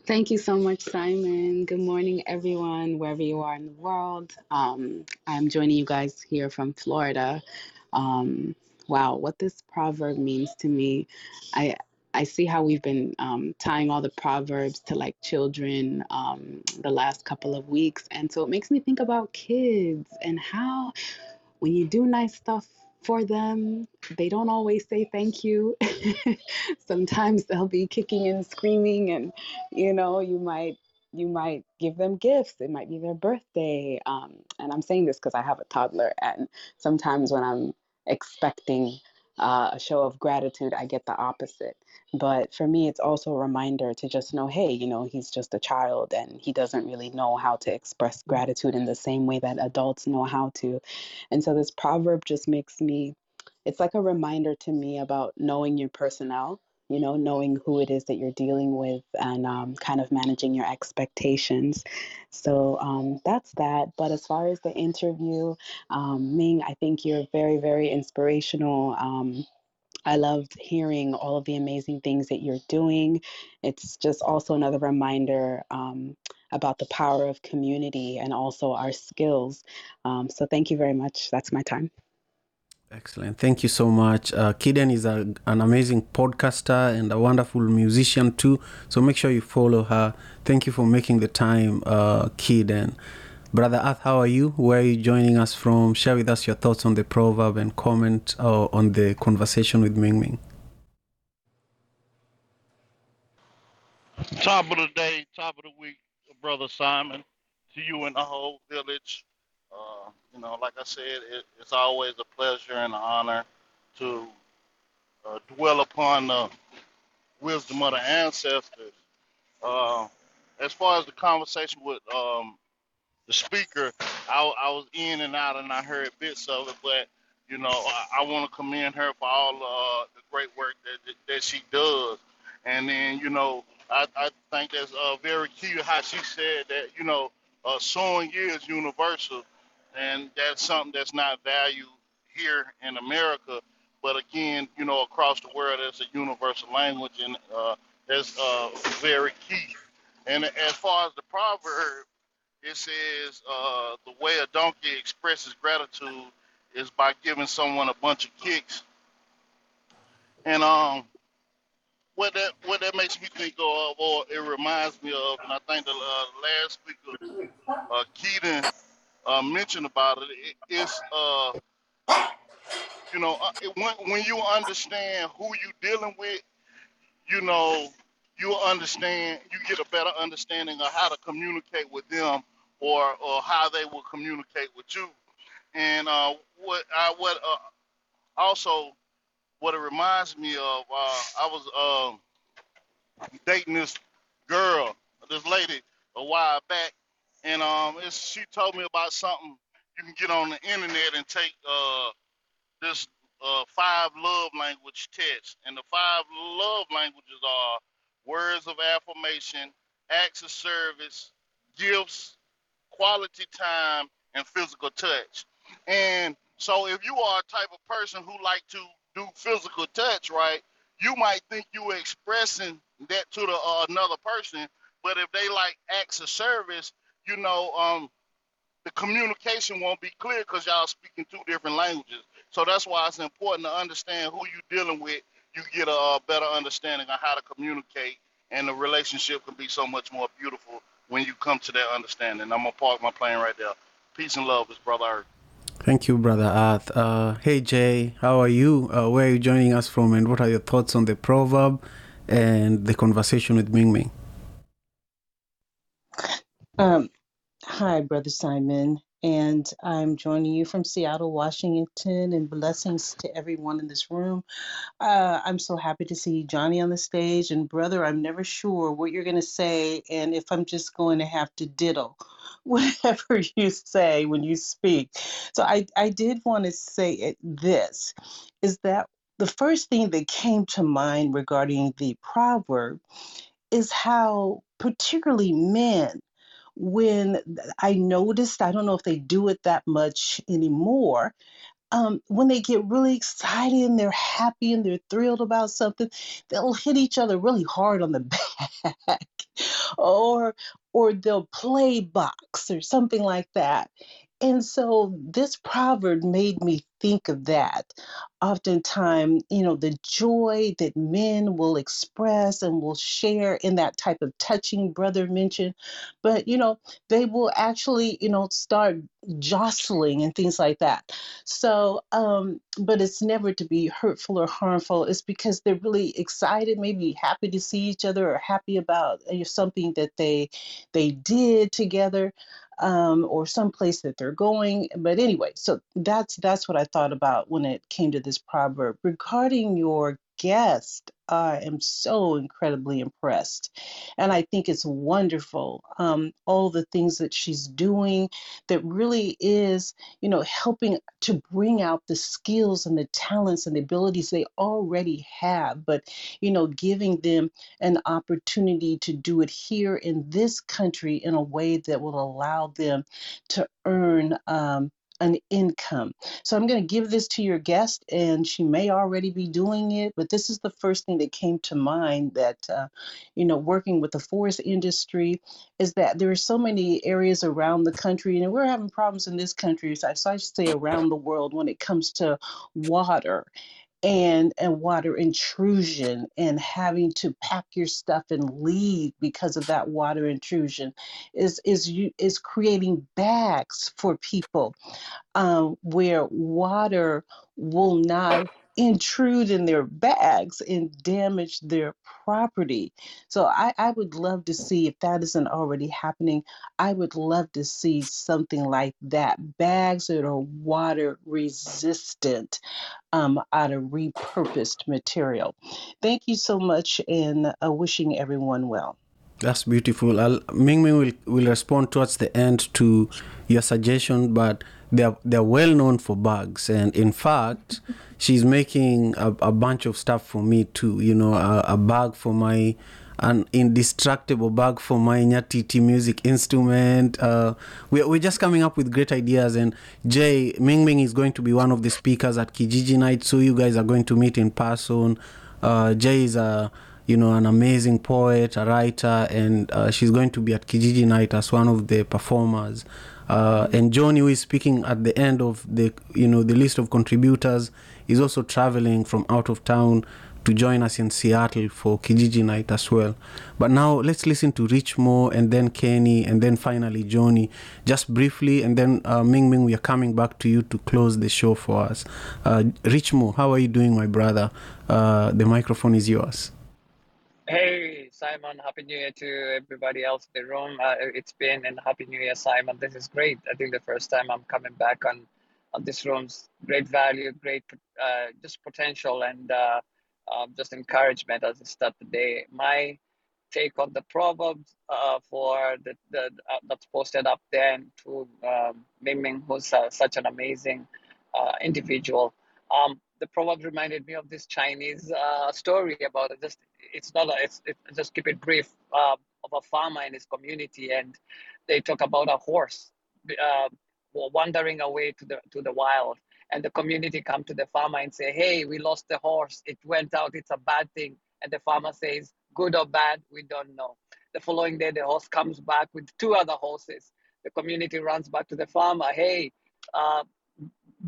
Thank you so much, Simon. Good morning, everyone, wherever you are in the world. Um, I'm joining you guys here from Florida. Um, wow, what this proverb means to me, I I see how we've been um, tying all the proverbs to like children um, the last couple of weeks, and so it makes me think about kids and how when you do nice stuff for them, they don't always say thank you. Sometimes they'll be kicking and screaming, and you know, you might you might give them gifts. It might be their birthday. Um, and I'm saying this because I have a toddler, and sometimes when I'm expecting uh, a show of gratitude, I get the opposite. But for me, it's also a reminder to just know, hey, you know, he's just a child and he doesn't really know how to express gratitude in the same way that adults know how to. And so this proverb just makes me, it's like a reminder to me about knowing your personnel, you know, knowing who it is that you're dealing with and um, kind of managing your expectations. So um, that's that. But as far as the interview, um, Ming, I think you're very, very inspirational. Um, I loved hearing all of the amazing things that you're doing. It's just also another reminder um, about the power of community and also our skills. Um, so thank you very much. That's my time. Excellent. Thank you so much. Uh, Kiden is a, an amazing podcaster and a wonderful musician too. So make sure you follow her. Thank you for making the time, uh, Kiden. Brother Earth, how are you? Where are you joining us from? Share with us your thoughts on the proverb and comment uh, on the conversation with Ming Ming. Top of the day, top of the week, brother Simon, to you and the whole village. Uh, you know, like I said, it, it's always a pleasure and an honor to uh, dwell upon the wisdom of the ancestors. Uh, as far as the conversation with um, the speaker, I, I was in and out and I heard bits of it, but you know, I, I want to commend her for all uh, the great work that, that that she does. And then, you know, I, I think that's uh, very key how she said that, you know, uh, sewing is universal, and that's something that's not valued here in America. But again, you know, across the world, it's a universal language, and uh, that's uh, very key. And as far as the proverb, it says uh, the way a donkey expresses gratitude is by giving someone a bunch of kicks. And um, what that what that makes me think of, or it reminds me of, and I think the uh, last speaker, uh, Kiden, uh, mentioned about it. it it's uh, you know, uh, when you understand who you're dealing with, you know, you understand, you get a better understanding of how to communicate with them, or or how they will communicate with you. And uh, what I what uh, also what it reminds me of, uh, I was um, dating this girl, this lady, a while back, and um, it's, she told me about something you can get on the internet and take uh, this uh, five love language test, and the five love languages are words of affirmation, acts of service, gifts, quality time, and physical touch. And so, if you are a type of person who like to do physical touch, right, you might think you expressing that to the uh, another person, but if they like acts of service, you know, um, the communication won't be clear because y'all speaking two different languages. So that's why it's important to understand who you're dealing with. You get a, a better understanding of how to communicate, and the relationship can be so much more beautiful when you come to that understanding. I'm gonna park my plane right there. Peace and love, is brother Earth. Thank you, Brother Earth. Uh, hey, Jay, how are you? Uh, where are you joining us from, and what are your thoughts on the proverb and the conversation with Ming Ming? Um, hi, Brother Simon, and I'm joining you from Seattle, Washington, and blessings to everyone in this room. Uh, I'm so happy to see Johnny on the stage, and brother, I'm never sure what you're going to say, and if I'm just going to have to diddle whatever you say when you speak. So I, I did want to say it, this is that the first thing that came to mind regarding the proverb is how particularly men when I noticed, I don't know if they do it that much anymore, um, when they get really excited and they're happy and they're thrilled about something, they'll hit each other really hard on the back, or or they'll play box or something like that. And so this proverb made me think of that. Oftentimes, you know, the joy that men will express and will share in that type of touching brother mentioned, but you know, they will actually, you know, start jostling and things like that. So, um, but it's never to be hurtful or harmful. It's because they're really excited, maybe happy to see each other or happy about uh, something that they they did together um, or some place that they're going. But anyway, so that's that's what I thought about when it came to this proverb. Regarding your guest, I am so incredibly impressed. And I think it's wonderful. Um, all the things that she's doing that really is, you know, helping to bring out the skills and the talents and the abilities they already have, but, you know, giving them an opportunity to do it here in this country in a way that will allow them to earn. Um, an income. So I'm going to give this to your guest, and she may already be doing it, but this is the first thing that came to mind that, uh, you know, working with the forest industry is that there are so many areas around the country, and we're having problems in this country, so I should say around the world when it comes to water and and water intrusion and having to pack your stuff and leave because of that water intrusion is is you is creating bags for people um, where water will not intrude in their bags and damage their property. So I, I would love to see if that isn't already happening. I would love to see something like that. Bags that are water resistant um, out of repurposed material. Thank you so much and uh, wishing everyone well. That's beautiful. I'll, Ming Ming will, will respond towards the end to your suggestion, but they're, they're well known for bags. And in fact, she's making a, a bunch of stuff for me too. You know, a, a bag for my an indestructible bag for my Nyatiti music instrument. Uh, we're, we're just coming up with great ideas. And Jay, Ming Ming is going to be one of the speakers at Kijiji Night, so you guys are going to meet in person. Uh, Jay is a you know an amazing poet, a writer, and uh, she's going to be at Kijiji Night as one of the performers. Uh, and Johnny, who is speaking at the end of the you know the list of contributors, is also traveling from out of town to join us in Seattle for Kijiji night as well. But now let's listen to Rich Mo and then Kenny and then finally Johnny, just briefly, and then uh, Ming Ming, we are coming back to you to close the show for us. Uh, Rich Mo, how are you doing, my brother? Uh, the microphone is yours. Hey, Simon, Happy New Year to everybody else in the room. Uh, it's been and Happy New Year, Simon. This is great. I think the first time I'm coming back on, on this room's great value, great uh, just potential, and uh, um, just encouragement as I start the day. My take on the proverbs uh, for the, the uh, that's posted up there and to um, Ming Ming, who's uh, such an amazing individual. Um, the proverbs reminded me of this Chinese uh, story about it. Just it's not a, it's it, just keep it brief uh, of a farmer in his community, and they talk about a horse uh, wandering away to the to the wild, and the community come to the farmer and say, "Hey, we lost the horse. It went out. It's a bad thing." And the farmer says, "Good or bad, we don't know." The following day, the horse comes back with two other horses. The community runs back to the farmer. Hey, uh,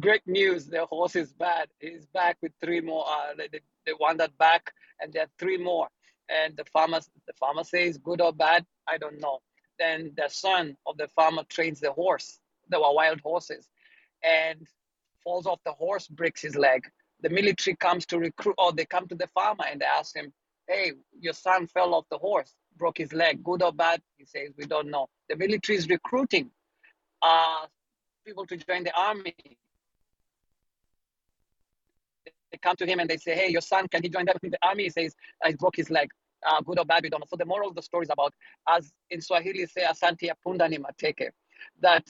great news! The horse is bad. He's back with three more. Uh, they, they wandered back, and there are three more. And the farmer, the farmer says, "Good or bad, I don't know." Then the son of the farmer trains the horse. There were wild horses, and falls off the horse, breaks his leg. The military comes to recruit, or they come to the farmer and they ask him, Hey, your son fell off the horse, broke his leg, good or bad? He says, We don't know. The military is recruiting uh, people to join the army. Come to him and they say, Hey, your son, can he join the army? He says, I broke his leg. Uh, good or bad, we don't know. So the moral of the story is about, as in Swahili say, asante ya punda ni mateke, that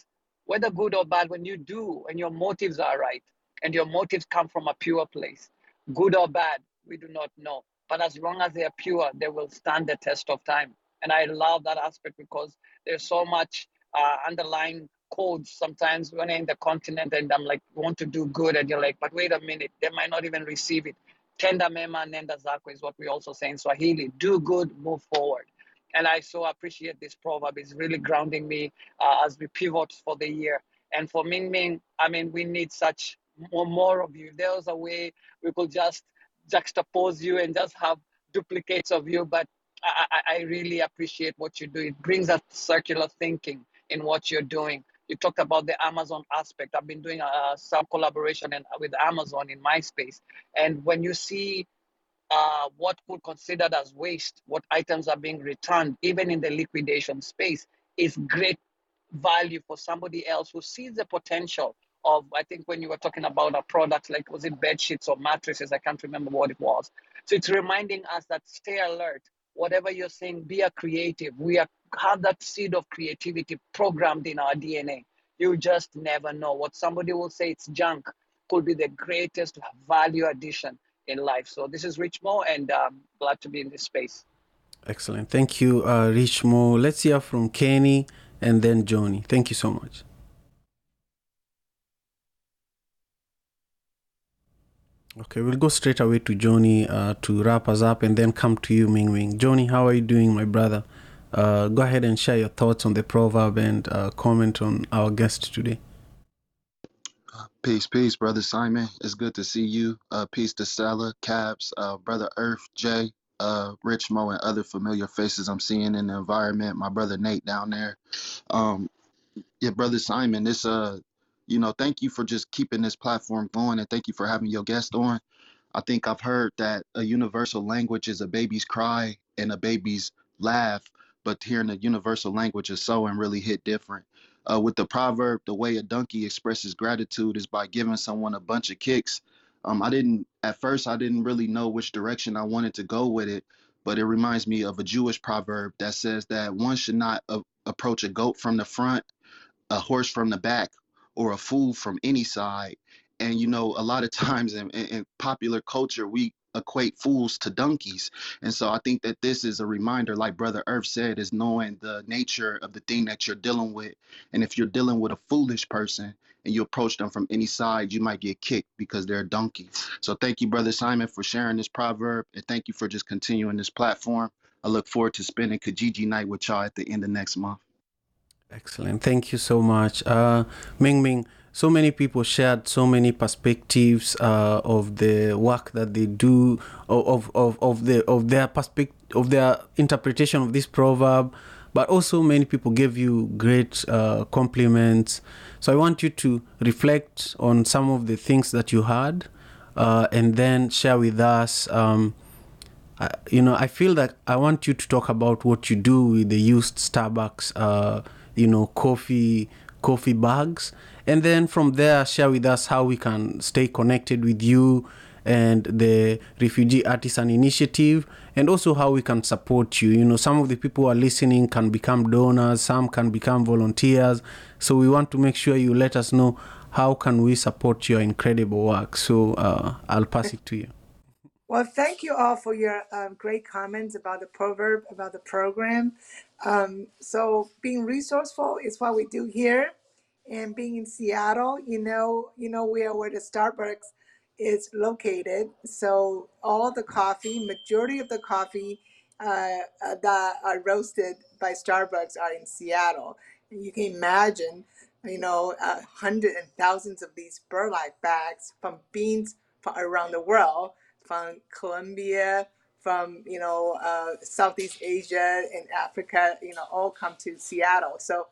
whether good or bad, when you do and your motives are right and your motives come from a pure place, good or bad, we do not know. But as long as they are pure, they will stand the test of time. And I love that aspect because there's so much uh, underlying codes sometimes when I'm in the continent and I'm like, want to do good. And you're like, but wait a minute, they might not even receive it. Tenda mema nenda zako is what we also say in Swahili. Do good, move forward. And I so appreciate this proverb. It's really grounding me uh, as we pivot for the year. And for Ming Ming, I mean, we need such more, more of you. There was a way we could just juxtapose you and just have duplicates of you, but I, I really appreciate what you do. It brings us circular thinking in what you're doing. You talked about the Amazon aspect. I've been doing uh, some collaboration with Amazon in my space. And when you see uh, what could considered as waste, what items are being returned, even in the liquidation space, is great value for somebody else who sees the potential of, I think when you were talking about a product like, was it bed sheets or mattresses? I can't remember what it was. So it's reminding us that stay alert. Whatever you're saying, be a creative. We are, have that seed of creativity programmed in our DNA. You just never know. What somebody will say it's junk could be the greatest value addition in life. So this is Rich Mo, and um, glad to be in this space. Excellent. Thank you, uh, Rich Mo. Let's hear from Kenny and then Johnny. Thank you so much. Okay, we'll go straight away to Johnny uh, to wrap us up and then come to you, Ming Ming. Johnny, how are you doing, my brother? Uh, go ahead and share your thoughts on the proverb and uh, comment on our guest today. Peace, peace, brother Simon. It's good to see you. Uh, peace to Stella, Cabs, uh, brother Earth, Jay, uh, Rich Mo, and other familiar faces I'm seeing in the environment. My brother Nate down there. Um, yeah, brother Simon. This, uh, you know, thank you for just keeping this platform going, and thank you for having your guest on. I think I've heard that a universal language is a baby's cry and a baby's laugh, but hearing the universal language is so and really hit different. Uh, with the proverb, the way a donkey expresses gratitude is by giving someone a bunch of kicks. Um, I didn't, at first, I didn't really know which direction I wanted to go with it, but it reminds me of a Jewish proverb that says that one should not a- approach a goat from the front a horse from the back or a fool from any side. And you know, a lot of times in, in, in popular culture, we equate fools to donkeys. And so I think that this is a reminder, like Brother Earth said, is knowing the nature of the thing that you're dealing with. And if you're dealing with a foolish person and you approach them from any side, you might get kicked because they're a donkey. So thank you, Brother Simon, for sharing this proverb. And thank you for just continuing this platform. I look forward to spending Kijiji night with y'all at the end of next month. Excellent. Thank you so much. Uh, Ming Ming, so many people shared so many perspectives uh, of the work that they do, of, of, of, the, of their perspective, of their interpretation of this proverb, but also many people gave you great uh, compliments. So I want you to reflect on some of the things that you heard uh, and then share with us. Um, I, you know, I feel that I want you to talk about what you do with the used Starbucks, uh, you know, coffee coffee bags, and then from there share with us how we can stay connected with you and the Refugee Artisan Initiative, and also how we can support you. You know, some of the people who are listening can become donors, some can become volunteers. So we want to make sure you let us know how can we support your incredible work. So uh, I'll pass it to you. Well, thank you all for your um, great comments about the proverb, about the program. Um, so being resourceful is what we do here, and being in Seattle, you know, you know where where the Starbucks is located. So all the coffee, majority of the coffee uh, uh, that are roasted by Starbucks are in Seattle. And you can imagine, you know, uh, hundreds and thousands of these burlap bags from beans from around the world, from Colombia, from you know uh, Southeast Asia and Africa, you know, all come to Seattle. So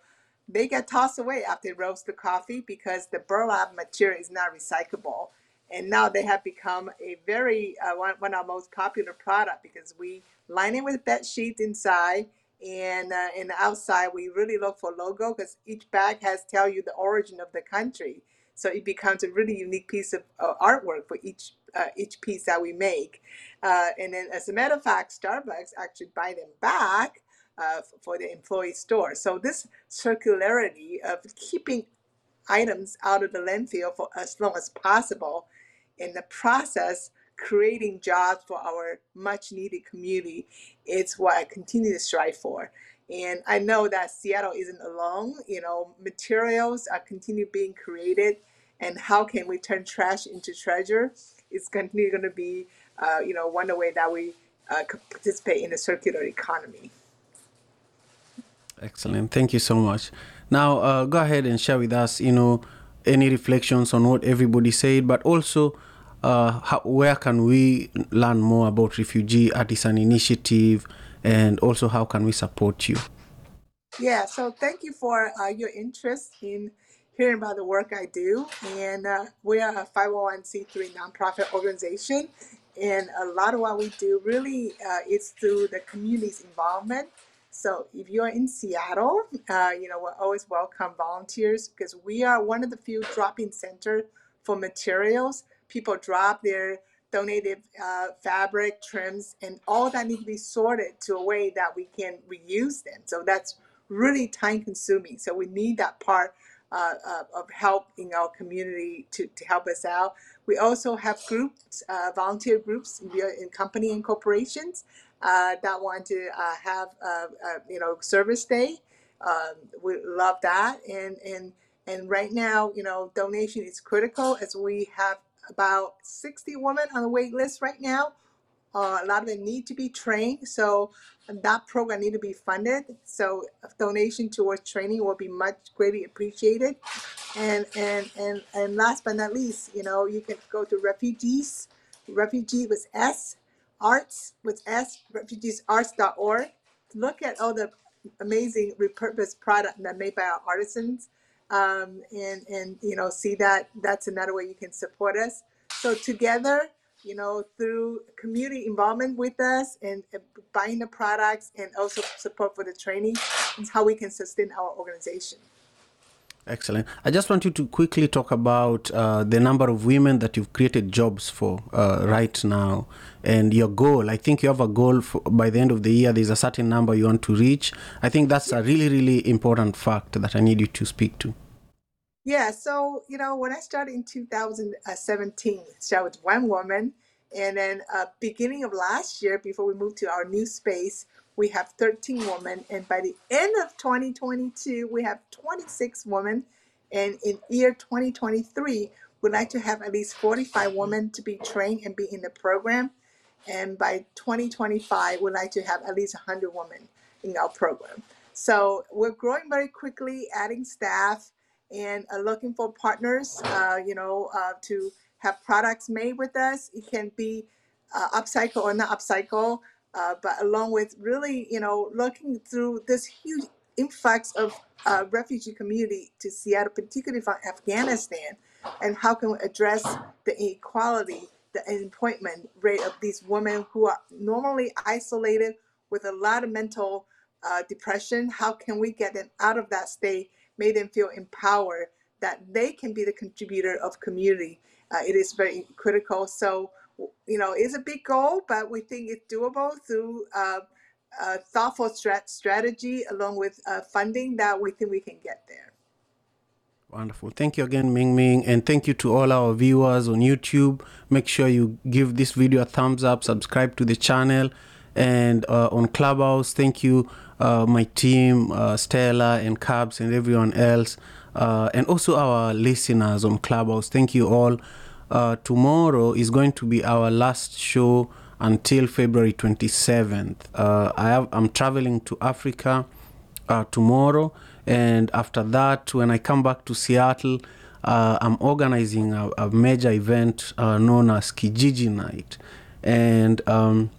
they get tossed away after they roast the coffee because the burlap material is not recyclable. And now they have become a very uh, one, one of our most popular product because we line it with bed sheets inside and uh, and outside we really look for logo because each bag has tell you the origin of the country. So it becomes a really unique piece of uh, artwork for each uh, each piece that we make. Uh, and then, as a matter of fact, Starbucks actually buy them back uh, for the employee store. So this circularity of keeping items out of the landfill for as long as possible, in the process creating jobs for our much needed community is what I continue to strive for. And I know that Seattle isn't alone. You know, materials are continue being created, and how can we turn trash into treasure? It's continue going to be, uh, you know, one way that we uh, participate in the circular economy. Excellent. Thank you so much. Now, uh, go ahead and share with us, you know, any reflections on what everybody said, but also uh, how, where can we learn more about Refugee Artisan Initiative and also how can we support you? Yeah, so thank you for uh, your interest in hearing about the work I do. And uh, we are a 501c3 nonprofit organization. And a lot of what we do really uh, is through the community's involvement. So if you're in Seattle, uh, you know, we're always welcome volunteers because we are one of the few drop-in center for materials. People drop their donated uh, fabric, trims, and all that need to be sorted to a way that we can reuse them. So that's really time consuming. So we need that part uh, uh, of help in our community to, to help us out. We also have groups, uh, volunteer groups in, company and corporations uh, that want to uh, have uh, you know service day. Um, we love that, and and and right now, you know, donation is critical as we have about 60 women on the wait list right now Uh, a lot of them need to be trained, so that program need to be funded. So a donation towards training will be much greatly appreciated. And and and and last but not least, you know, you can go to refugees, refugee with S, arts with S, refugeesarts.org. Look at all the amazing repurposed product that made by our artisans, um, and and you know, see that that's another way you can support us. So together, you know, through community involvement with us and uh, buying the products and also support for the training is how we can sustain our organization. Excellent. I just want you to quickly talk about uh, the number of women that you've created jobs for uh, right now and your goal. I think you have a goal for, by the end of the year, there's a certain number you want to reach. I think that's a really, really important fact that I need you to speak to. Yeah, so you know, when I started in 2017, started with one woman, and then uh, beginning of last year, before we moved to our new space, we have 13 women, and by the end of 2022, we have 26 women, and in year 2023, we'd like to have at least 45 women to be trained and be in the program, and by 2025, we'd like to have at least 100 women in our program. So we're growing very quickly, adding staff and uh, looking for partners, uh, you know, uh, to have products made with us. It can be uh, upcycle or not upcycle, uh, but along with really, you know, looking through this huge influx of uh, refugee community to Seattle, particularly from Afghanistan, and how can we address the inequality, the unemployment rate of these women who are normally isolated with a lot of mental depression? How can we get them out of that state, make them feel empowered that they can be the contributor of community? Uh, it is very critical. So, you know, it's a big goal, but we think it's doable through uh, uh, thoughtful strat- strategy along with uh, funding that we think we can get there. Wonderful. Thank you again, Ming Ming. And thank you to all our viewers on YouTube. Make sure you give this video a thumbs up, subscribe to the channel. And uh, on Clubhouse, thank you, my team, uh, Stella and Cabs and everyone else. Uh, and also our listeners on Clubhouse. Thank you all. Uh, tomorrow is going to be our last show until February 27th. Uh, I have, I'm traveling to Africa uh, tomorrow, and after that, when I come back to Seattle, uh, I'm organizing a, a major event uh, known as Kijiji Night, and um,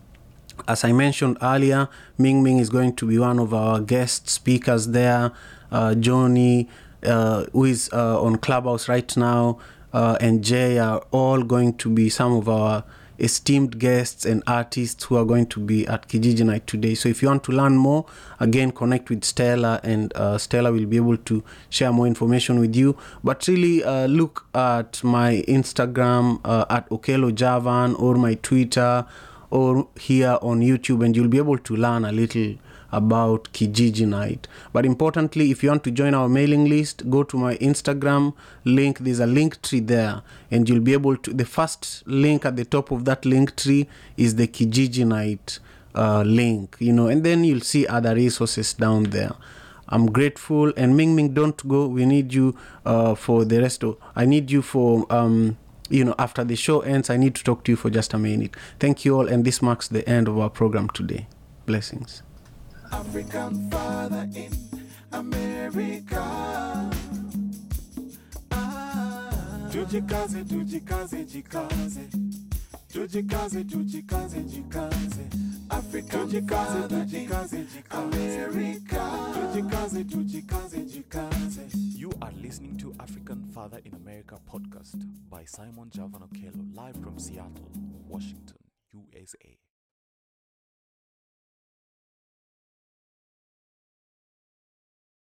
as I mentioned earlier, Ming Ming is going to be one of our guest speakers there. Uh, Johnny, uh, who is uh, on Clubhouse right now, uh, and Jay are all going to be some of our esteemed guests and artists who are going to be at Kijiji Night today. So if you want to learn more, again, connect with Stella, and uh, Stella will be able to share more information with you. But really, uh, look at my Instagram uh, at Okello Javan or my Twitter or here on YouTube, and you'll be able to learn a little about Kijiji Night. But importantly, if you want to join our mailing list, go to my Instagram link. There's a link tree there, and you'll be able to. The first link at the top of that link tree is the Kijiji Night uh, link, you know, and then you'll see other resources down there. I'm grateful, and Ming Ming, don't go. We need you uh, for the rest of. I need you for. Um, you know, after the show ends, I need to talk to you for just a minute. Thank you all, and this marks the end of our program today. Blessings. African father in America. Ah, tujikaze, tujikaze, jikaze. Tujikaze, tujikaze, jikaze. Jikaze. America. Jikaze. You are listening to African Father in America podcast by Simon Javan Okello, live from Seattle, Washington, USA.